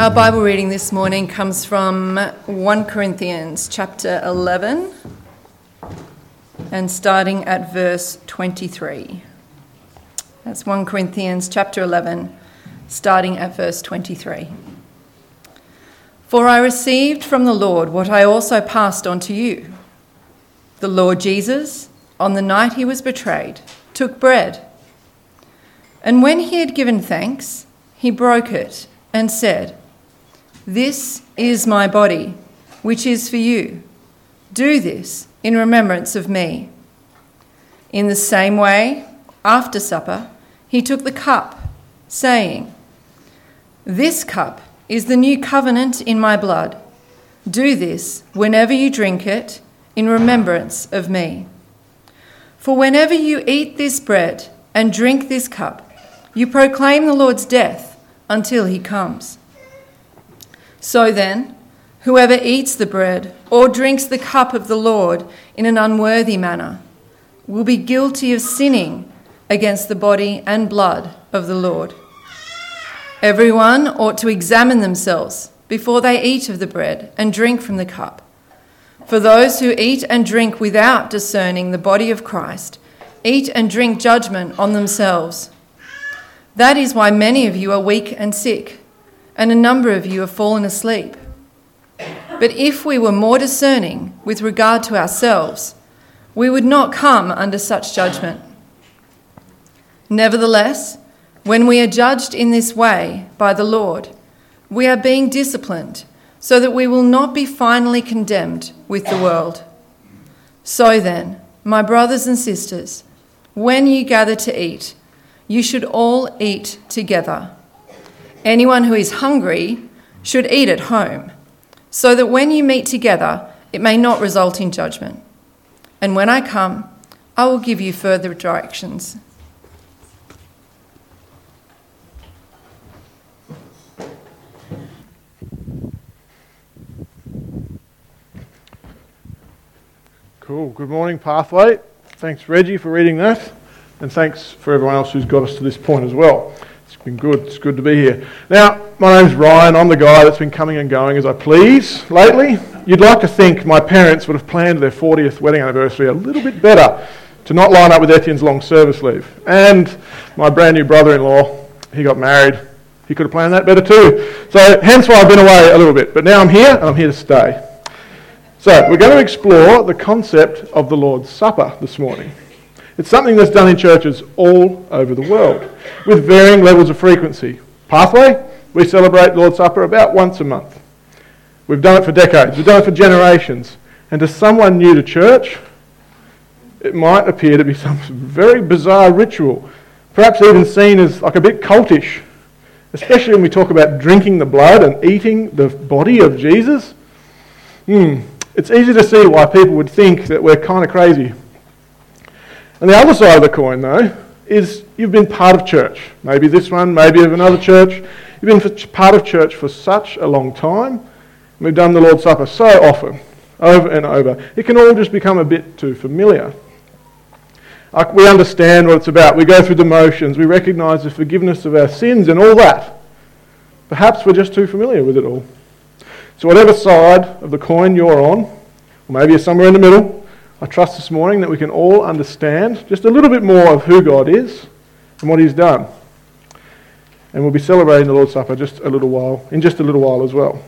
Our Bible reading this morning comes from 1 Corinthians chapter 11 and starting at verse 23. That's 1 Corinthians chapter 11, starting at verse 23. For I received from the Lord what I also passed on to you. The Lord Jesus, on the night he was betrayed, took bread. And when he had given thanks, he broke it and said, This is my body, which is for you. Do this in remembrance of me. In the same way, after supper, he took the cup, saying, This cup is the new covenant in my blood. Do this whenever you drink it in remembrance of me. For whenever you eat this bread and drink this cup, you proclaim the Lord's death until he comes. So then, whoever eats the bread or drinks the cup of the Lord in an unworthy manner will be guilty of sinning against the body and blood of the Lord. Everyone ought to examine themselves before they eat of the bread and drink from the cup. For those who eat and drink without discerning the body of Christ eat and drink judgment on themselves. That is why many of you are weak and sick, and a number of you have fallen asleep. But if we were more discerning with regard to ourselves, we would not come under such judgment. Nevertheless, when we are judged in this way by the Lord, we are being disciplined so that we will not be finally condemned with the world. So then, my brothers and sisters, when you gather to eat, you should all eat together. Anyone who is hungry should eat at home, so that when you meet together, it may not result in judgment. And when I come, I will give you further directions. Cool. Good morning, Pathway. Thanks, Reggie, for reading that. And thanks for everyone else who's got us to this point as well. It's been good. It's good to be here. Now, my name's Ryan. I'm the guy that's been coming and going as I please lately. You'd like to think my parents would have planned their 40th wedding anniversary a little bit better to not line up with Etienne's long service leave. And my brand new brother in law, he got married. He could have planned that better too. So, hence why I've been away a little bit. But now I'm here and I'm here to stay. So, we're going to explore the concept of the Lord's Supper this morning. It's something that's done in churches all over the world with varying levels of frequency. Pathway, we celebrate Lord's Supper about once a month. We've done it for decades, we've done it for generations. And to someone new to church, it might appear to be some very bizarre ritual, perhaps even seen as like a bit cultish, especially when we talk about drinking the blood and eating the body of Jesus. Hmm, it's easy to see why people would think that we're kind of crazy and the other side of the coin, though, is you've been part of church. Maybe this one, maybe of another church. You've been part of church for such a long time. We've done the Lord's Supper so often, over and over. It can all just become a bit too familiar. Like we understand what it's about. We go through the motions. We recognize the forgiveness of our sins and all that. Perhaps we're just too familiar with it all. So, whatever side of the coin you're on, or maybe you're somewhere in the middle, I trust this morning that we can all understand just a little bit more of who God is and what He's done. And we'll be celebrating the Lord's Supper just a little while, in just a little while as well.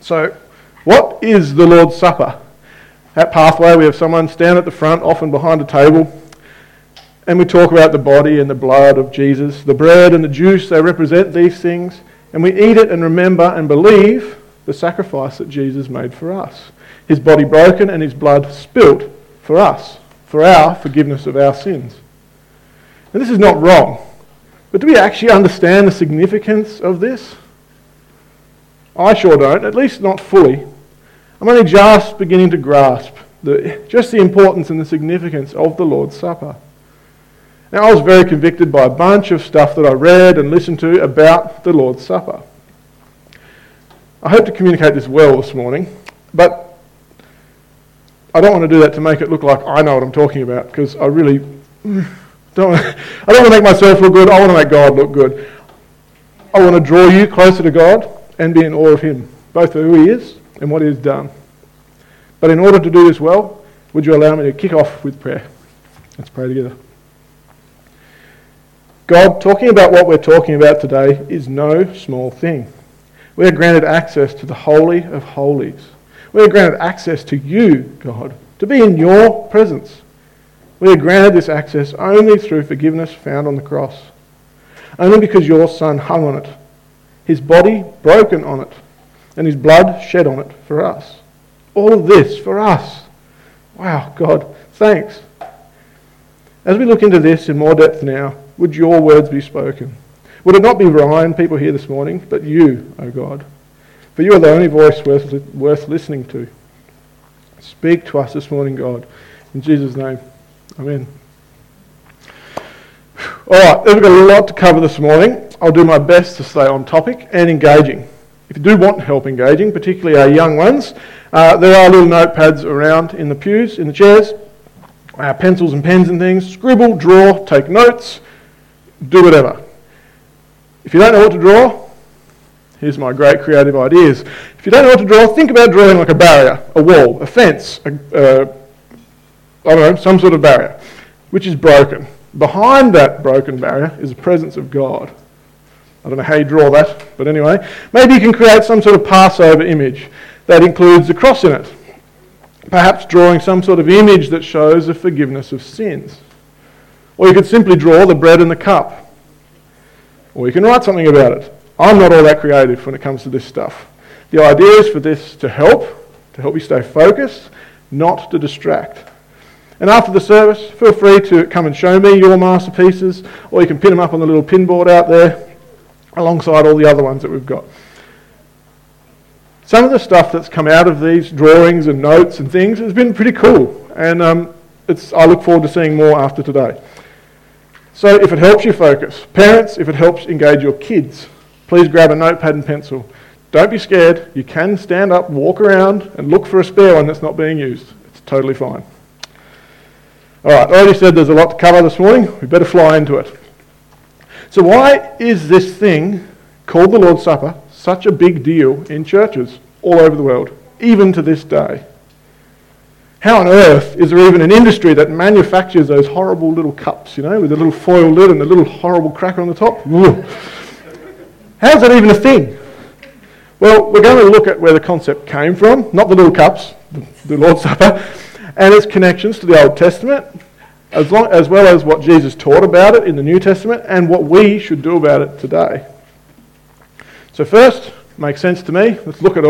So, what is the Lord's Supper? At Pathway, we have someone stand at the front, often behind a table, and we talk about the body and the blood of Jesus. The bread and the juice, they represent these things, and we eat it and remember and believe the sacrifice that Jesus made for us his body broken and his blood spilt for us, for our forgiveness of our sins. And this is not wrong. But do we actually understand the significance of this? I sure don't, at least not fully. I'm only just beginning to grasp the, just the importance and the significance of the Lord's Supper. Now, I was very convicted by a bunch of stuff that I read and listened to about the Lord's Supper. I hope to communicate this well this morning, but I don't want to do that to make it look like I know what I'm talking about because I really don't. I don't want to make myself look good. I want to make God look good. I want to draw you closer to God and be in awe of him, both of who he is and what he has done. But in order to do this well, would you allow me to kick off with prayer? Let's pray together. God, talking about what we're talking about today is no small thing. We are granted access to the Holy of Holies. We are granted access to you, God, to be in your presence. We are granted this access only through forgiveness found on the cross, only because your Son hung on it, his body broken on it, and his blood shed on it for us. All of this for us. Wow, God, thanks. As we look into this in more depth now, would your words be spoken? Would it not be Ryan, people here this morning, but you, O oh God? For you are the only voice worth, worth listening to. Speak to us this morning, God. In Jesus' name, Amen. All right, we've got a lot to cover this morning. I'll do my best to stay on topic and engaging. If you do want help engaging, particularly our young ones, uh, there are little notepads around in the pews, in the chairs, uh, pencils and pens and things. Scribble, draw, take notes, do whatever. If you don't know what to draw, here's my great creative ideas. If you don't know what to draw, think about drawing like a barrier, a wall, a fence, a, uh, I don't know, some sort of barrier, which is broken. Behind that broken barrier is the presence of God. I don't know how you draw that, but anyway. Maybe you can create some sort of Passover image that includes a cross in it. Perhaps drawing some sort of image that shows the forgiveness of sins. Or you could simply draw the bread and the cup. Or you can write something about it. I'm not all that creative when it comes to this stuff. The idea is for this to help, to help you stay focused, not to distract. And after the service, feel free to come and show me your masterpieces, or you can pin them up on the little pin board out there alongside all the other ones that we've got. Some of the stuff that's come out of these drawings and notes and things has been pretty cool, and um, I look forward to seeing more after today. So, if it helps you focus, parents, if it helps engage your kids, please grab a notepad and pencil. Don't be scared. You can stand up, walk around, and look for a spare one that's not being used. It's totally fine. All right, I already said there's a lot to cover this morning. We better fly into it. So, why is this thing called the Lord's Supper such a big deal in churches all over the world, even to this day? How on earth is there even an industry that manufactures those horrible little cups, you know, with the little foil lid and the little horrible cracker on the top? How's that even a thing? Well, we're going to look at where the concept came from, not the little cups, the, Lord's Supper, and its connections to the Old Testament, as, long, as well as what Jesus taught about it in the New Testament and what we should do about it today. So, first, makes sense to me, let's look at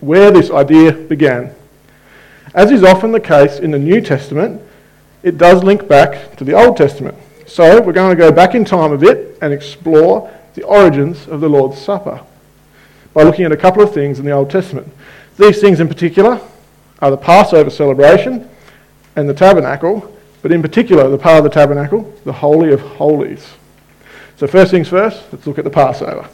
where this idea began. As is often the case in the New Testament, it does link back to the Old Testament. So, we're going to go back in time a bit and explore the origins of the Lord's Supper by looking at a couple of things in the Old Testament. These things in particular are the Passover celebration and the tabernacle, but in particular, the part of the tabernacle, the Holy of Holies. So, first things first, let's look at the Passover.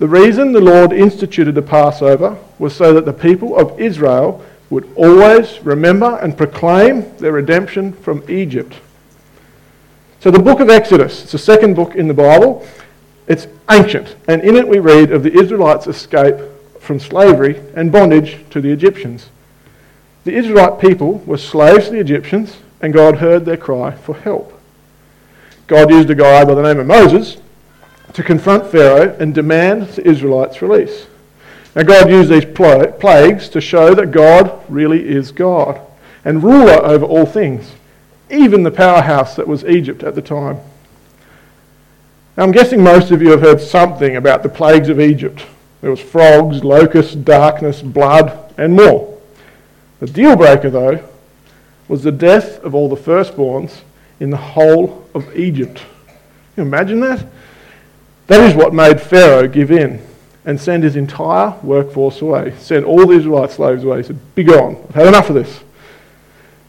The reason the Lord instituted the Passover was so that the people of Israel would always remember and proclaim their redemption from Egypt. So, the book of Exodus, it's the second book in the Bible, it's ancient, and in it we read of the Israelites' escape from slavery and bondage to the Egyptians. The Israelite people were slaves to the Egyptians, and God heard their cry for help. God used a guy by the name of Moses to confront Pharaoh and demand the Israelites' release. Now, God used these plagues to show that God really is God and ruler over all things, even the powerhouse that was Egypt at the time. Now, I'm guessing most of you have heard something about the plagues of Egypt. There was frogs, locusts, darkness, blood, and more. The deal breaker, though, was the death of all the firstborns in the whole of Egypt. Can you imagine that? That is what made Pharaoh give in and send his entire workforce away, send all the Israelite slaves away. He said, Be gone, I've had enough of this.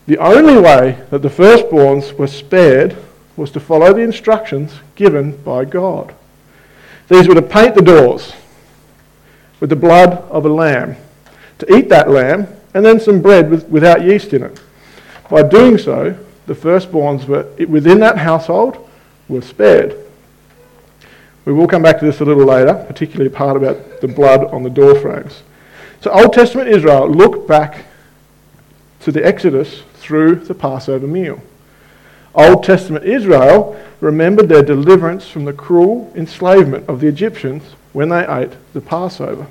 The only way that the firstborns were spared was to follow the instructions given by God. These were to paint the doors with the blood of a lamb, to eat that lamb, and then some bread with, without yeast in it. By doing so, the firstborns were, within that household were spared. We will come back to this a little later, particularly a part about the blood on the door frames. So, Old Testament Israel look back to the Exodus through the Passover meal. Old Testament Israel remembered their deliverance from the cruel enslavement of the Egyptians when they ate the Passover.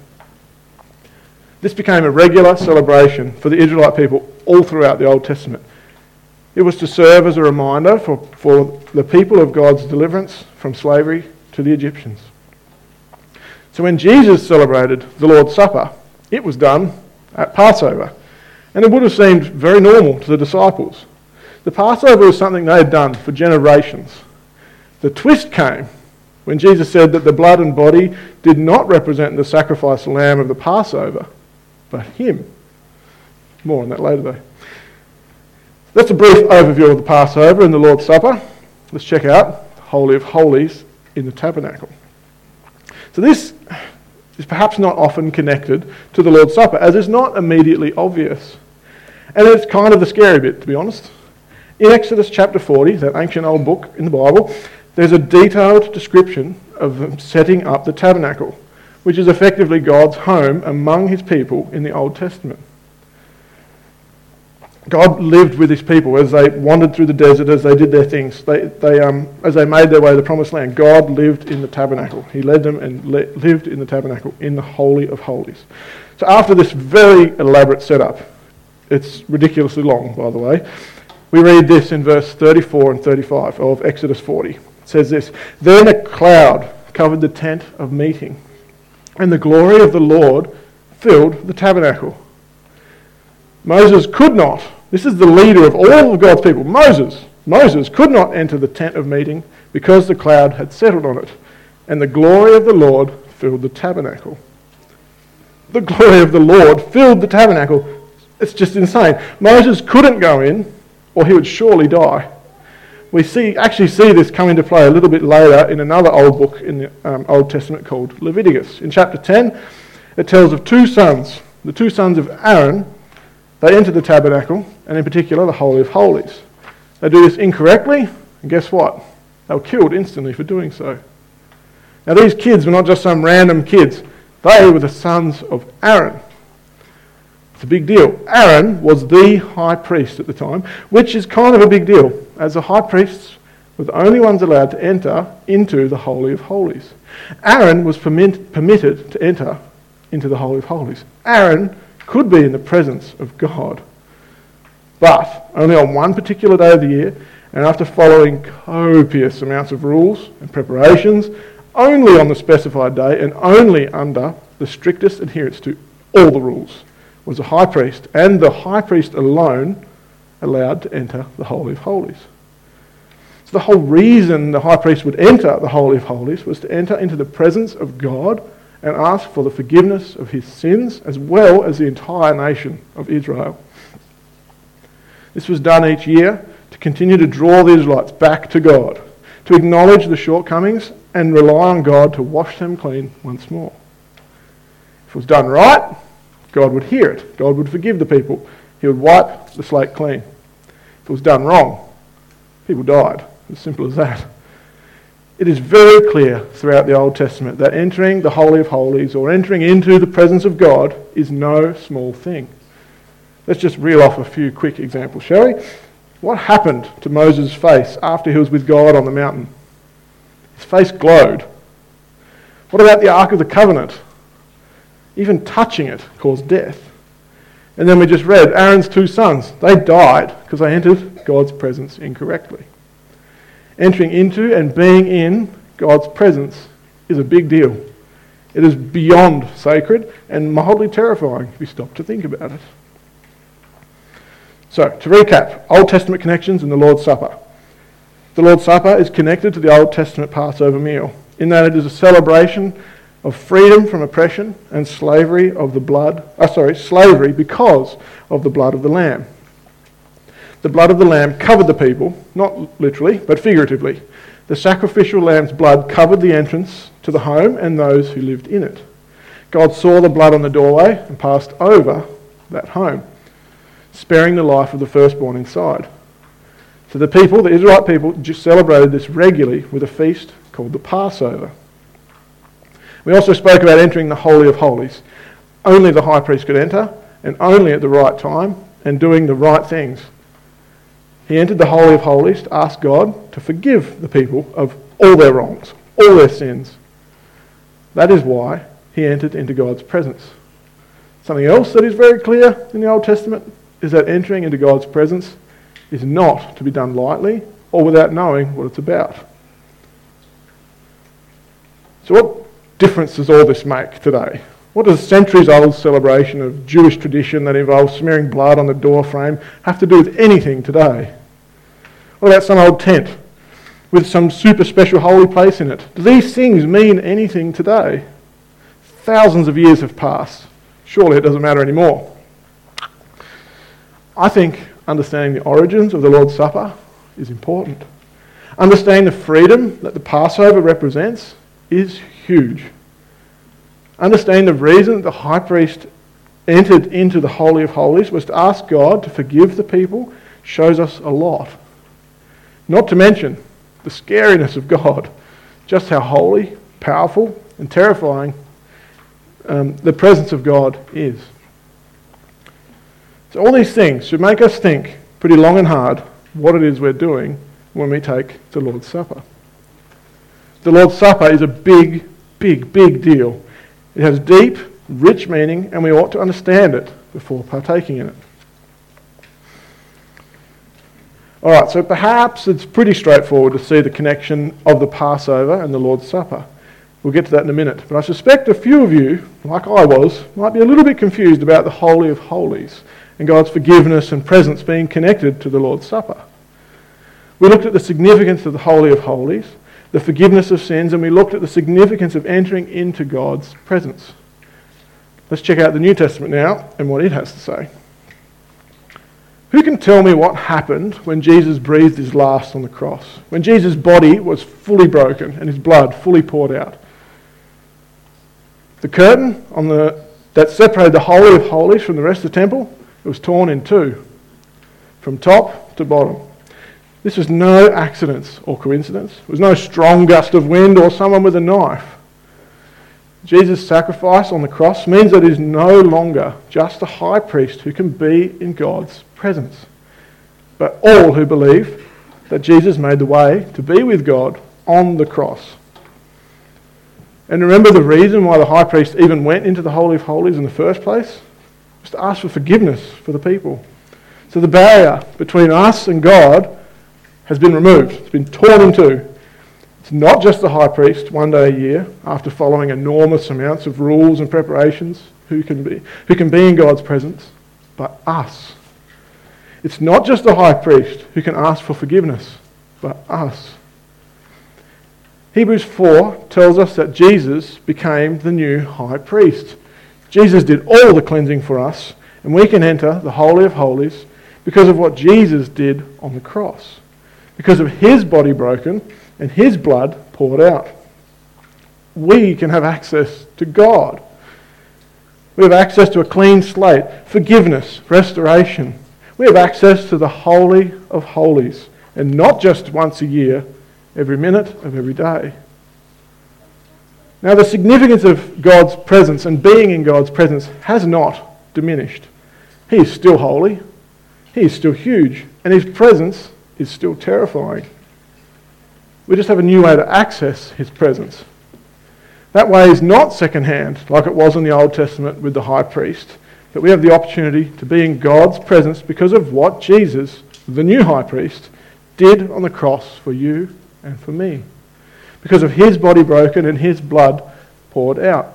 This became a regular celebration for the Israelite people all throughout the Old Testament. It was to serve as a reminder for, for the people of God's deliverance from slavery to the Egyptians. So when Jesus celebrated the Lord's Supper, it was done at Passover. And it would have seemed very normal to the disciples. The Passover was something they had done for generations. The twist came when Jesus said that the blood and body did not represent the sacrificed lamb of the Passover, but him. More on that later, though. That's a brief overview of the Passover and the Lord's Supper. Let's check out Holy of Holies in the tabernacle. So, this is perhaps not often connected to the Lord's Supper, as it's not immediately obvious. And it's kind of the scary bit, to be honest. In Exodus chapter 40, that ancient old book in the Bible, there's a detailed description of setting up the tabernacle, which is effectively God's home among his people in the Old Testament. God lived with his people as they wandered through the desert, as they did their things, they, they, um, as they made their way to the promised land. God lived in the tabernacle. He led them and le- lived in the tabernacle, in the Holy of Holies. So after this very elaborate setup, it's ridiculously long, by the way, we read this in verse 34 and 35 of Exodus 40. It says this Then a cloud covered the tent of meeting, and the glory of the Lord filled the tabernacle. Moses could not, this is the leader of all of God's people, Moses. Moses could not enter the tent of meeting because the cloud had settled on it, and the glory of the Lord filled the tabernacle. The glory of the Lord filled the tabernacle. It's just insane. Moses couldn't go in, or he would surely die. We see, actually see this come into play a little bit later in another old book in the um, Old Testament called Leviticus. In chapter 10, it tells of two sons, the two sons of Aaron, they enter the tabernacle, and in particular the Holy of Holies. They do this incorrectly, and guess what? They were killed instantly for doing so. Now, these kids were not just some random kids, they were the sons of Aaron. It's a big deal. Aaron was the high priest at the time, which is kind of a big deal, as the high priests were the only ones allowed to enter into the Holy of Holies. Aaron was permit, permitted to enter into the Holy of Holies. Aaron could be in the presence of God. But only on one particular day of the year, and after following copious amounts of rules and preparations, only on the specified day and only under the strictest adherence to all the rules, was the high priest, and the high priest alone, allowed to enter the Holy of Holies. So the whole reason the high priest would enter the Holy of Holies was to enter into the presence of God and ask for the forgiveness of his sins as well as the entire nation of Israel. This was done each year to continue to draw the Israelites back to God, to acknowledge the shortcomings and rely on God to wash them clean once more. If it was done right, God would hear it. God would forgive the people. He would wipe the slate clean. If it was done wrong, people died. As simple as that. It is very clear throughout the Old Testament that entering the Holy of Holies or entering into the presence of God is no small thing. Let's just reel off a few quick examples, shall we? What happened to Moses' face after he was with God on the mountain? His face glowed. What about the Ark of the Covenant? Even touching it caused death. And then we just read Aaron's two sons. They died because they entered God's presence incorrectly entering into and being in God's presence is a big deal. It is beyond sacred and mildly terrifying if you stop to think about it. So, to recap Old Testament connections and the Lord's Supper. The Lord's Supper is connected to the Old Testament Passover meal in that it is a celebration of freedom from oppression and slavery of the blood, oh, sorry, slavery because of the blood of the Lamb the blood of the lamb covered the people, not literally, but figuratively. The sacrificial lamb's blood covered the entrance to the home and those who lived in it. God saw the blood on the doorway and passed over that home, sparing the life of the firstborn inside. So the people, the Israelite people, just celebrated this regularly with a feast called the Passover. We also spoke about entering the Holy of Holies. Only the high priest could enter, and only at the right time, and doing the right things. He entered the Holy of Holies to ask God to forgive the people of all their wrongs, all their sins. That is why he entered into God's presence. Something else that is very clear in the Old Testament is that entering into God's presence is not to be done lightly or without knowing what it's about. So, what difference does all this make today? What does centuries old celebration of Jewish tradition that involves smearing blood on the door frame have to do with anything today? What about some old tent with some super special holy place in it? Do these things mean anything today? Thousands of years have passed. Surely it doesn't matter anymore. I think understanding the origins of the Lord's Supper is important. Understanding the freedom that the Passover represents is huge. Understanding the reason the high priest entered into the Holy of Holies was to ask God to forgive the people shows us a lot. Not to mention the scariness of God, just how holy, powerful, and terrifying um, the presence of God is. So, all these things should make us think pretty long and hard what it is we're doing when we take the Lord's Supper. The Lord's Supper is a big, big, big deal. It has deep, rich meaning, and we ought to understand it before partaking in it. All right, so perhaps it's pretty straightforward to see the connection of the Passover and the Lord's Supper. We'll get to that in a minute. But I suspect a few of you, like I was, might be a little bit confused about the Holy of Holies and God's forgiveness and presence being connected to the Lord's Supper. We looked at the significance of the Holy of Holies, the forgiveness of sins, and we looked at the significance of entering into God's presence. Let's check out the New Testament now and what it has to say. Who can tell me what happened when Jesus breathed his last on the cross? When Jesus' body was fully broken and his blood fully poured out? The curtain on the, that separated the Holy of Holies from the rest of the temple, it was torn in two, from top to bottom. This was no accident or coincidence. It was no strong gust of wind or someone with a knife. Jesus' sacrifice on the cross means that he is no longer just a high priest who can be in God's presence, but all who believe that Jesus made the way to be with God on the cross. And remember the reason why the high priest even went into the Holy of Holies in the first place? Was to ask for forgiveness for the people. So the barrier between us and God has been removed. It's been torn in two. It's not just the high priest one day a year after following enormous amounts of rules and preparations who can be, who can be in God's presence, but us. It's not just the high priest who can ask for forgiveness, but us. Hebrews 4 tells us that Jesus became the new high priest. Jesus did all the cleansing for us, and we can enter the Holy of Holies because of what Jesus did on the cross. Because of his body broken and his blood poured out. We can have access to God. We have access to a clean slate, forgiveness, restoration. We have access to the Holy of Holies, and not just once a year, every minute of every day. Now, the significance of God's presence and being in God's presence has not diminished. He is still holy, He is still huge, and His presence is still terrifying. We just have a new way to access his presence. That way is not secondhand, like it was in the Old Testament with the high priest, but we have the opportunity to be in God's presence because of what Jesus, the new high priest, did on the cross for you and for me. Because of his body broken and his blood poured out.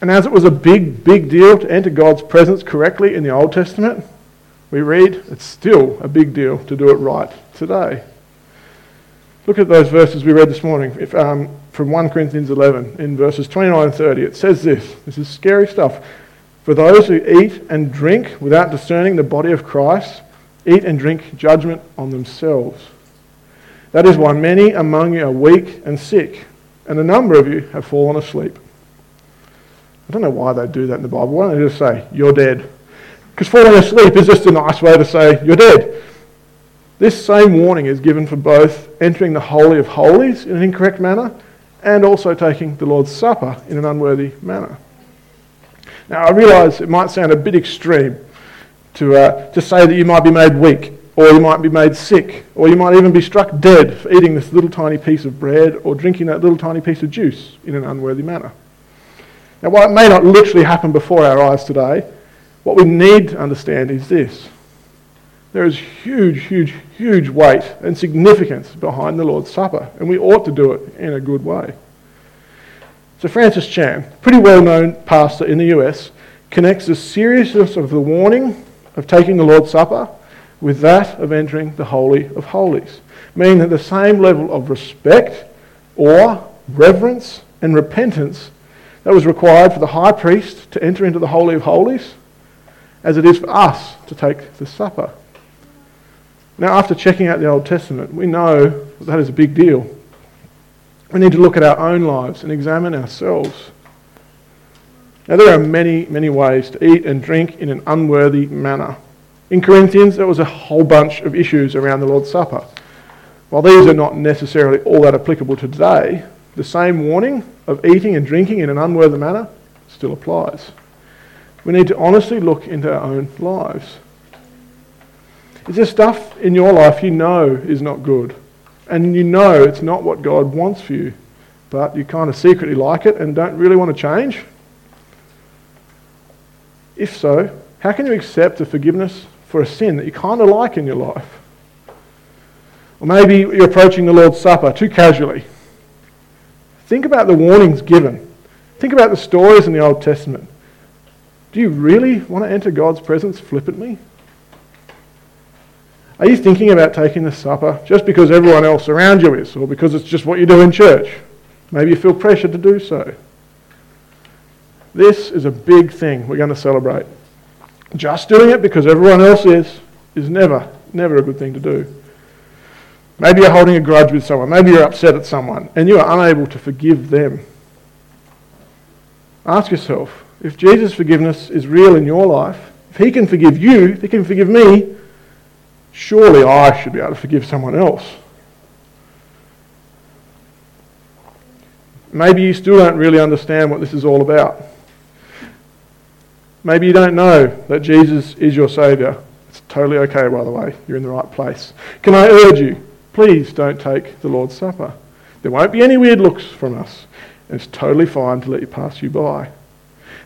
And as it was a big, big deal to enter God's presence correctly in the Old Testament, we read it's still a big deal to do it right today. Look at those verses we read this morning if, um, from 1 Corinthians 11 in verses 29 and 30. It says this this is scary stuff. For those who eat and drink without discerning the body of Christ, eat and drink judgment on themselves. That is why many among you are weak and sick, and a number of you have fallen asleep. I don't know why they do that in the Bible. Why don't they just say, You're dead? Because falling asleep is just a nice way to say, You're dead. This same warning is given for both entering the Holy of Holies in an incorrect manner and also taking the Lord's Supper in an unworthy manner. Now, I realise it might sound a bit extreme to, uh, to say that you might be made weak, or you might be made sick, or you might even be struck dead for eating this little tiny piece of bread or drinking that little tiny piece of juice in an unworthy manner. Now, while it may not literally happen before our eyes today, what we need to understand is this. There is huge, huge, huge weight and significance behind the Lord's Supper, and we ought to do it in a good way. So, Francis Chan, pretty well known pastor in the US, connects the seriousness of the warning of taking the Lord's Supper with that of entering the Holy of Holies, meaning that the same level of respect, awe, reverence, and repentance that was required for the high priest to enter into the Holy of Holies as it is for us to take the supper. Now, after checking out the Old Testament, we know that, that is a big deal. We need to look at our own lives and examine ourselves. Now, there are many, many ways to eat and drink in an unworthy manner. In Corinthians, there was a whole bunch of issues around the Lord's Supper. While these are not necessarily all that applicable to today, the same warning of eating and drinking in an unworthy manner still applies. We need to honestly look into our own lives. Is there stuff in your life you know is not good? And you know it's not what God wants for you, but you kind of secretly like it and don't really want to change? If so, how can you accept the forgiveness for a sin that you kind of like in your life? Or maybe you're approaching the Lord's Supper too casually. Think about the warnings given. Think about the stories in the Old Testament. Do you really want to enter God's presence flippantly? Are you thinking about taking the supper just because everyone else around you is, or because it's just what you do in church? Maybe you feel pressure to do so. This is a big thing we're going to celebrate. Just doing it because everyone else is, is never, never a good thing to do. Maybe you're holding a grudge with someone. Maybe you're upset at someone and you are unable to forgive them. Ask yourself if Jesus' forgiveness is real in your life, if He can forgive you, He can forgive me, surely I should be able to forgive someone else. Maybe you still don't really understand what this is all about. Maybe you don't know that Jesus is your Saviour. It's totally okay, by the way. You're in the right place. Can I urge you, please don't take the Lord's Supper. There won't be any weird looks from us. It's totally fine to let you pass you by.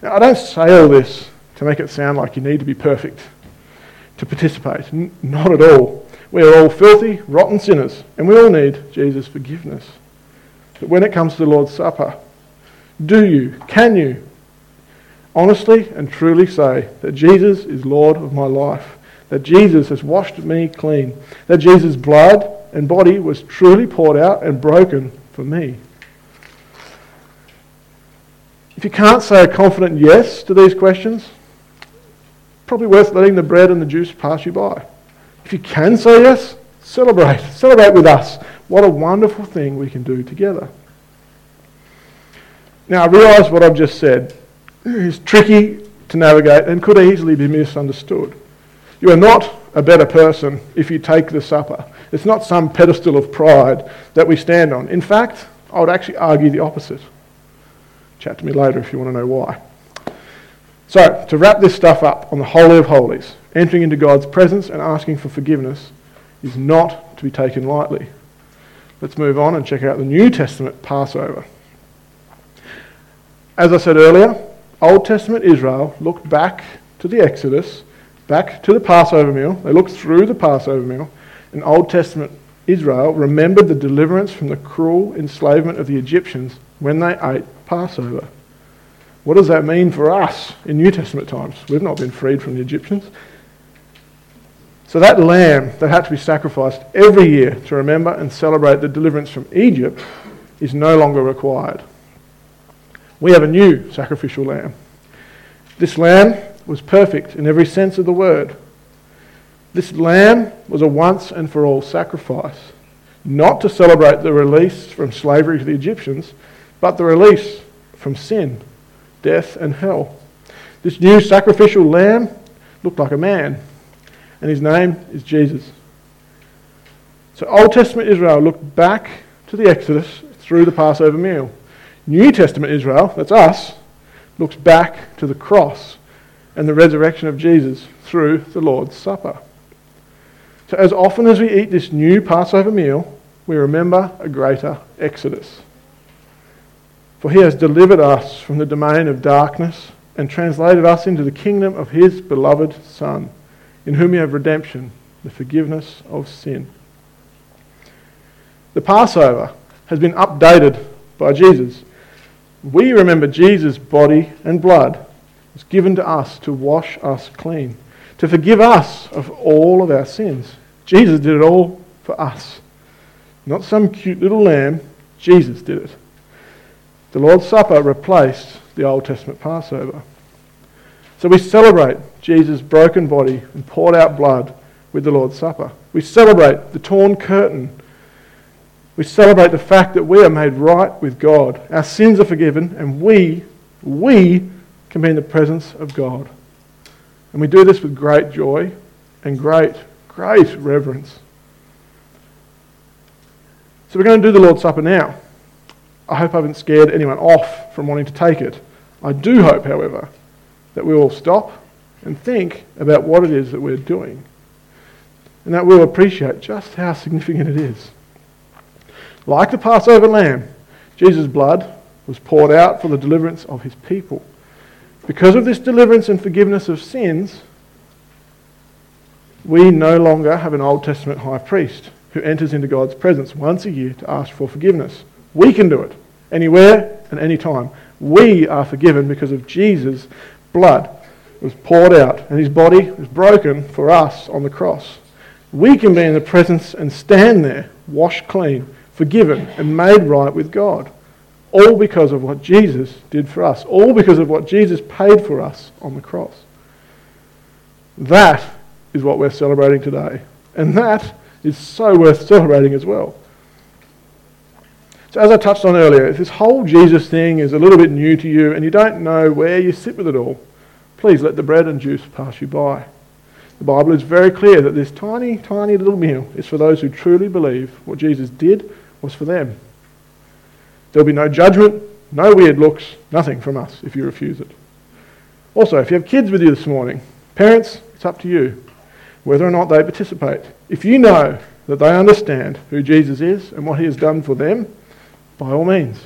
Now, I don't say all this to make it sound like you need to be perfect to participate. N- not at all. We are all filthy, rotten sinners, and we all need Jesus' forgiveness. But when it comes to the Lord's Supper, do you, can you, honestly and truly say that Jesus is Lord of my life, that Jesus has washed me clean, that Jesus' blood and body was truly poured out and broken for me? If you can't say a confident yes to these questions, probably worth letting the bread and the juice pass you by. If you can say yes, celebrate. Celebrate with us. What a wonderful thing we can do together. Now, I realise what I've just said is tricky to navigate and could easily be misunderstood. You are not a better person if you take the supper. It's not some pedestal of pride that we stand on. In fact, I would actually argue the opposite. Chat to me later if you want to know why. So, to wrap this stuff up on the Holy of Holies, entering into God's presence and asking for forgiveness is not to be taken lightly. Let's move on and check out the New Testament Passover. As I said earlier, Old Testament Israel looked back to the Exodus, back to the Passover meal. They looked through the Passover meal, and Old Testament Israel remembered the deliverance from the cruel enslavement of the Egyptians when they ate Passover. What does that mean for us in New Testament times? We've not been freed from the Egyptians. So that lamb that had to be sacrificed every year to remember and celebrate the deliverance from Egypt is no longer required. We have a new sacrificial lamb. This lamb was perfect in every sense of the word. This lamb was a once and for all sacrifice, not to celebrate the release from slavery to the Egyptians, but the release from sin, death, and hell. This new sacrificial lamb looked like a man, and his name is Jesus. So Old Testament Israel looked back to the Exodus through the Passover meal. New Testament Israel, that's us, looks back to the cross and the resurrection of Jesus through the Lord's Supper. So, as often as we eat this new Passover meal, we remember a greater exodus. For he has delivered us from the domain of darkness and translated us into the kingdom of his beloved Son, in whom we have redemption, the forgiveness of sin. The Passover has been updated by Jesus. We remember Jesus' body and blood was given to us to wash us clean, to forgive us of all of our sins. Jesus did it all for us. Not some cute little lamb, Jesus did it. The Lord's Supper replaced the Old Testament Passover. So we celebrate Jesus' broken body and poured out blood with the Lord's Supper. We celebrate the torn curtain. We celebrate the fact that we are made right with God. Our sins are forgiven, and we, we can be in the presence of God. And we do this with great joy and great, great reverence. So we're going to do the Lord's Supper now. I hope I haven't scared anyone off from wanting to take it. I do hope, however, that we will stop and think about what it is that we're doing. And that we'll appreciate just how significant it is. Like the Passover lamb, Jesus' blood was poured out for the deliverance of his people. Because of this deliverance and forgiveness of sins, we no longer have an Old Testament high priest who enters into God's presence once a year to ask for forgiveness. We can do it anywhere and anytime. We are forgiven because of Jesus' blood was poured out and his body was broken for us on the cross. We can be in the presence and stand there, washed clean, forgiven, and made right with God. All because of what Jesus did for us. All because of what Jesus paid for us on the cross. That is what we're celebrating today. And that is so worth celebrating as well. So, as I touched on earlier, if this whole Jesus thing is a little bit new to you and you don't know where you sit with it all, please let the bread and juice pass you by. The Bible is very clear that this tiny, tiny little meal is for those who truly believe what Jesus did was for them. There'll be no judgment, no weird looks, nothing from us if you refuse it. Also, if you have kids with you this morning, parents, it's up to you whether or not they participate. If you know that they understand who Jesus is and what he has done for them, by all means,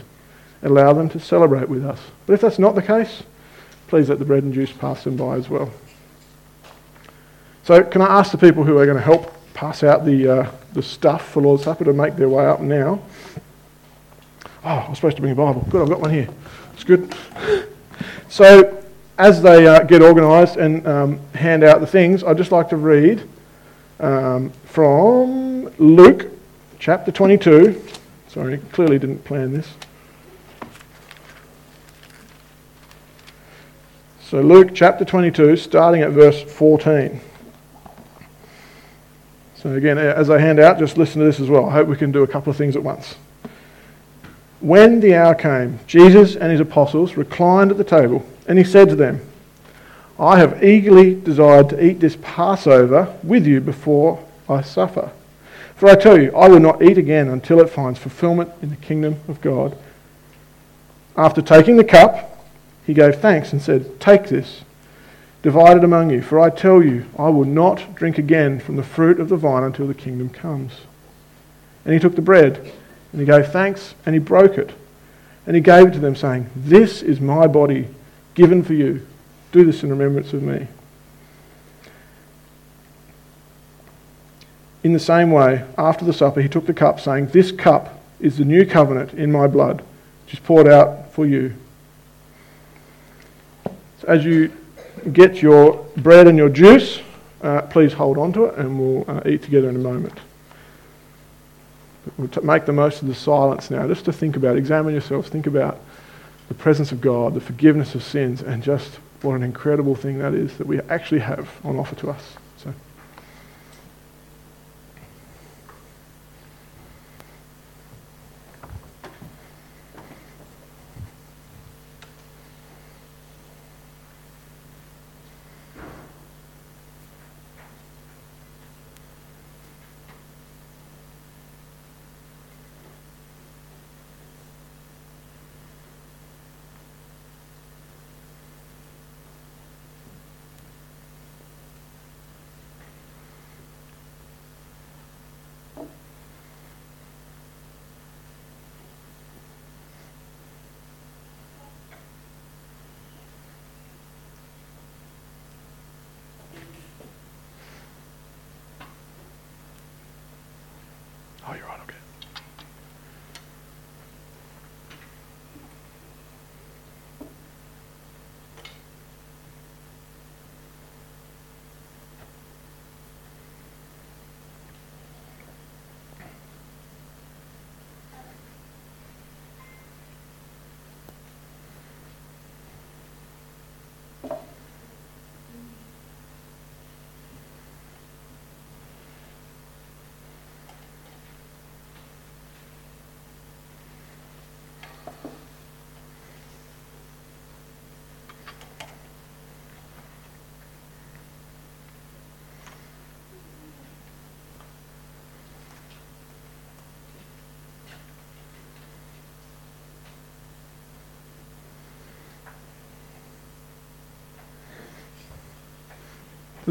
allow them to celebrate with us. But if that's not the case, please let the bread and juice pass them by as well. So, can I ask the people who are going to help pass out the, uh, the stuff for Lord's Supper to make their way up now? Oh, I was supposed to bring a Bible. Good, I've got one here. It's good. So, as they uh, get organised and um, hand out the things, I'd just like to read um, from Luke chapter 22. Sorry, clearly didn't plan this. So, Luke chapter 22, starting at verse 14. So, again, as I hand out, just listen to this as well. I hope we can do a couple of things at once. When the hour came, Jesus and his apostles reclined at the table, and he said to them, I have eagerly desired to eat this Passover with you before I suffer. For I tell you, I will not eat again until it finds fulfillment in the kingdom of God. After taking the cup, he gave thanks and said, Take this, divide it among you, for I tell you, I will not drink again from the fruit of the vine until the kingdom comes. And he took the bread and he gave thanks and he broke it. And he gave it to them, saying, This is my body given for you. Do this in remembrance of me. In the same way, after the supper, he took the cup, saying, This cup is the new covenant in my blood, which is poured out for you. So as you get your bread and your juice, uh, please hold on to it and we'll uh, eat together in a moment. We'll t- make the most of the silence now, just to think about, examine yourselves, think about the presence of God, the forgiveness of sins, and just what an incredible thing that is that we actually have on offer to us.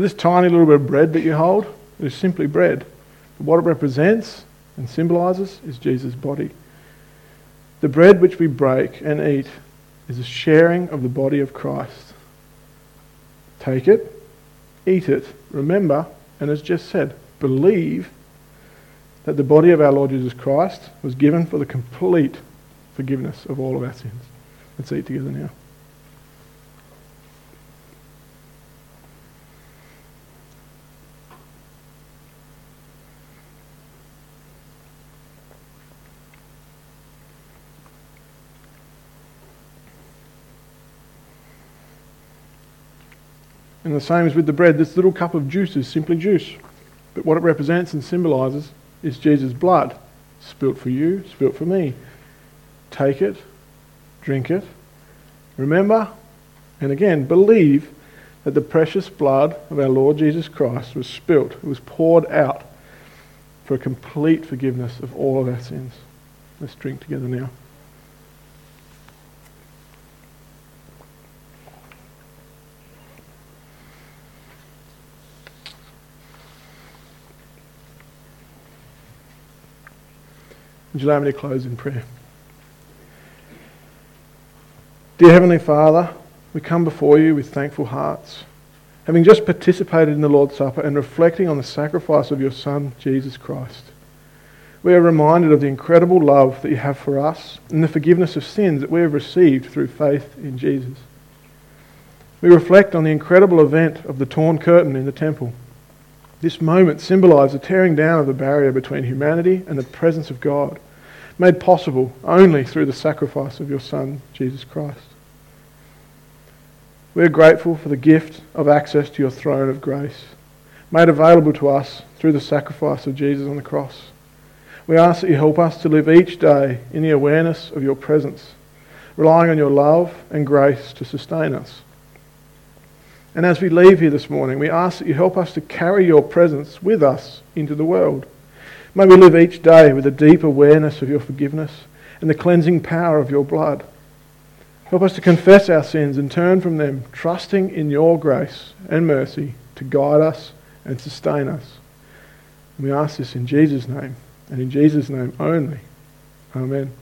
This tiny little bit of bread that you hold is simply bread. But what it represents and symbolizes is Jesus' body. The bread which we break and eat is a sharing of the body of Christ. Take it, eat it, remember, and as just said, believe that the body of our Lord Jesus Christ was given for the complete forgiveness of all of our sins. Let's eat together now. And the same as with the bread, this little cup of juice is simply juice. But what it represents and symbolizes is Jesus' blood, spilt for you, spilt for me. Take it, drink it. Remember, and again, believe that the precious blood of our Lord Jesus Christ was spilt, it was poured out for a complete forgiveness of all of our sins. Let's drink together now. Would you allow me to close in prayer? Dear Heavenly Father, we come before you with thankful hearts, having just participated in the Lord's Supper and reflecting on the sacrifice of your Son, Jesus Christ. We are reminded of the incredible love that you have for us and the forgiveness of sins that we have received through faith in Jesus. We reflect on the incredible event of the torn curtain in the temple. This moment symbolized the tearing down of the barrier between humanity and the presence of God made possible only through the sacrifice of your Son, Jesus Christ. We are grateful for the gift of access to your throne of grace, made available to us through the sacrifice of Jesus on the cross. We ask that you help us to live each day in the awareness of your presence, relying on your love and grace to sustain us. And as we leave here this morning, we ask that you help us to carry your presence with us into the world May we live each day with a deep awareness of your forgiveness and the cleansing power of your blood. Help us to confess our sins and turn from them, trusting in your grace and mercy to guide us and sustain us. And we ask this in Jesus' name and in Jesus' name only. Amen.